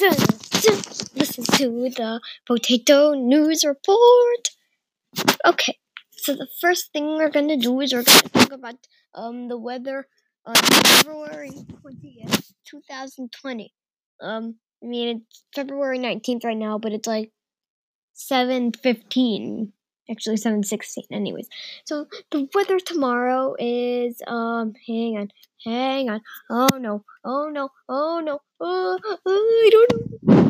Listen to the potato news report. Okay, so the first thing we're gonna do is we're gonna talk about um the weather on February twentieth, two thousand twenty. Um, I mean it's February nineteenth right now, but it's like seven fifteen. Actually, seven sixteen. Anyways, so the weather tomorrow is um. Hang on, hang on. Oh no! Oh no! Oh no! Oh, I don't know.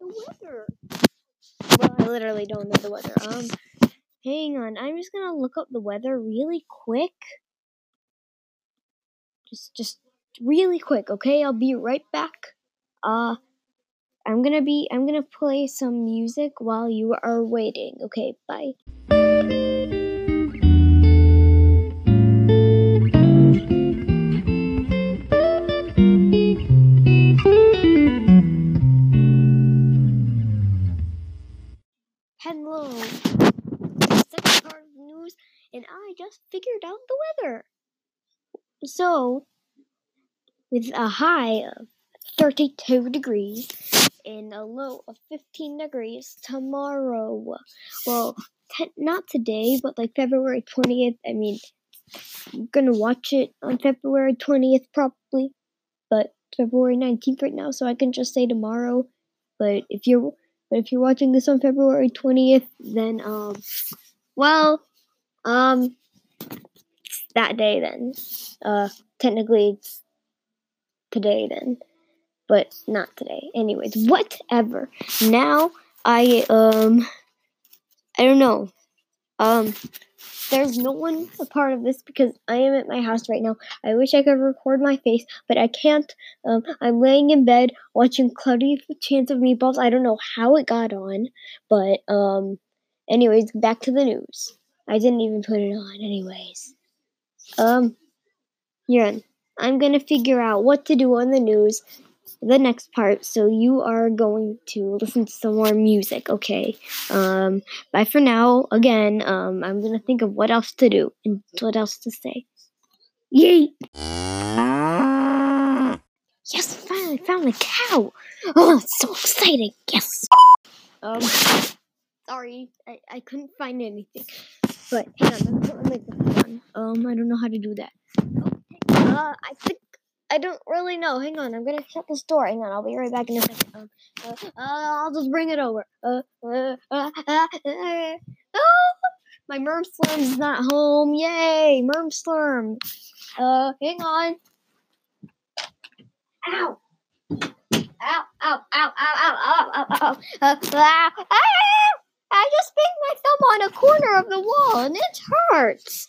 The weather. Well, I literally don't know the weather. Um, hang on. I'm just gonna look up the weather really quick. Just, just really quick, okay? I'll be right back. Uh, I'm gonna be. I'm gonna play some music while you are waiting. Okay, bye. Hello. Second part of news, and I just figured out the weather. So, with a high of 32 degrees and a low of 15 degrees tomorrow. Well, te- not today, but like February 20th. I mean, I'm gonna watch it on February 20th probably, but February 19th right now, so I can just say tomorrow. But if you're but if you're watching this on February 20th, then um well, um that day then. Uh technically it's today then. But not today. Anyways, whatever. Now I um I don't know. Um there's no one a part of this because I am at my house right now. I wish I could record my face, but I can't. Um, I'm laying in bed watching Cloudy Chance of Meatballs. I don't know how it got on, but um, anyways, back to the news. I didn't even put it on, anyways. Um, yeah, I'm gonna figure out what to do on the news the next part. So you are going to listen to some more music okay? Um bye for now. Again um i'm gonna think of what else to do and what else to say. Yay! Yes finally found the cow. Oh it's so exciting. Yes. Um sorry i, I couldn't find anything. But hang on let me put my microphone on. Um i don't know how to do that. Uh i think I don't really know. Hang on, I'm gonna shut this door. Hang on, I'll be right back in a second. Um, uh, uh, I'll just bring it over. Uh, oh, my Merm Slurm's not home. Yay, Merm Slurm. Uh, hang on. Ow. Ow, ow, ow, ow, ow, ow, ow, ow. Ow, ow. I just banged my thumb on a corner of the wall and it hurts.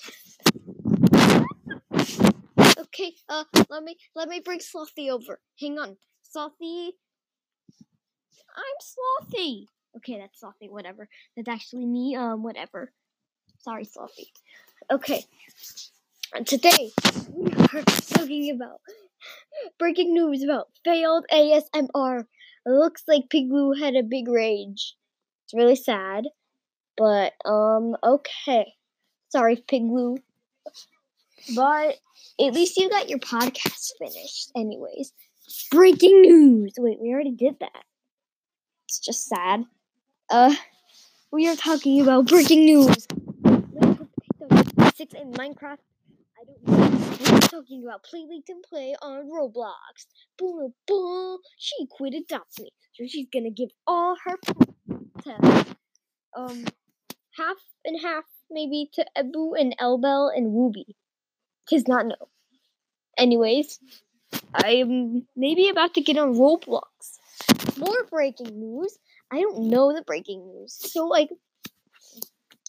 Okay, uh, let me let me bring Slothy over. Hang on, Slothy. I'm Slothy. Okay, that's Slothy. Whatever. That's actually me. Um, whatever. Sorry, Slothy. Okay. And today we are talking about breaking news about failed ASMR. It looks like Piggloo had a big rage. It's really sad, but um, okay. Sorry, Piggloo. But at least you got your podcast finished, anyways. Breaking news! Wait, we already did that. It's just sad. Uh, we are talking about breaking news. Six in Minecraft. I don't know. We're talking about play leaked and play on Roblox. Boom, boom. She quit adopt me, so she's gonna give all her um half and half maybe to Ebu and Elbel and Wooby. Tis not know. Anyways, I'm maybe about to get on Roblox. More breaking news. I don't know the breaking news. So like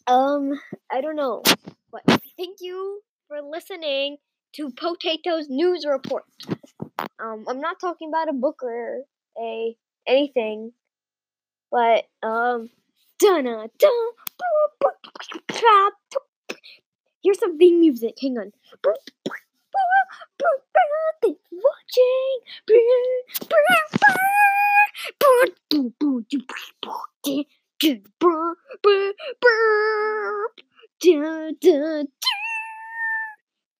um I don't know. But thank you for listening to Potato's news report. Um I'm not talking about a book or a anything. But um dun dun Here's some theme music. Hang on. Watching.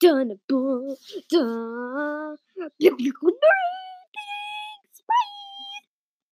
Done a bull, done.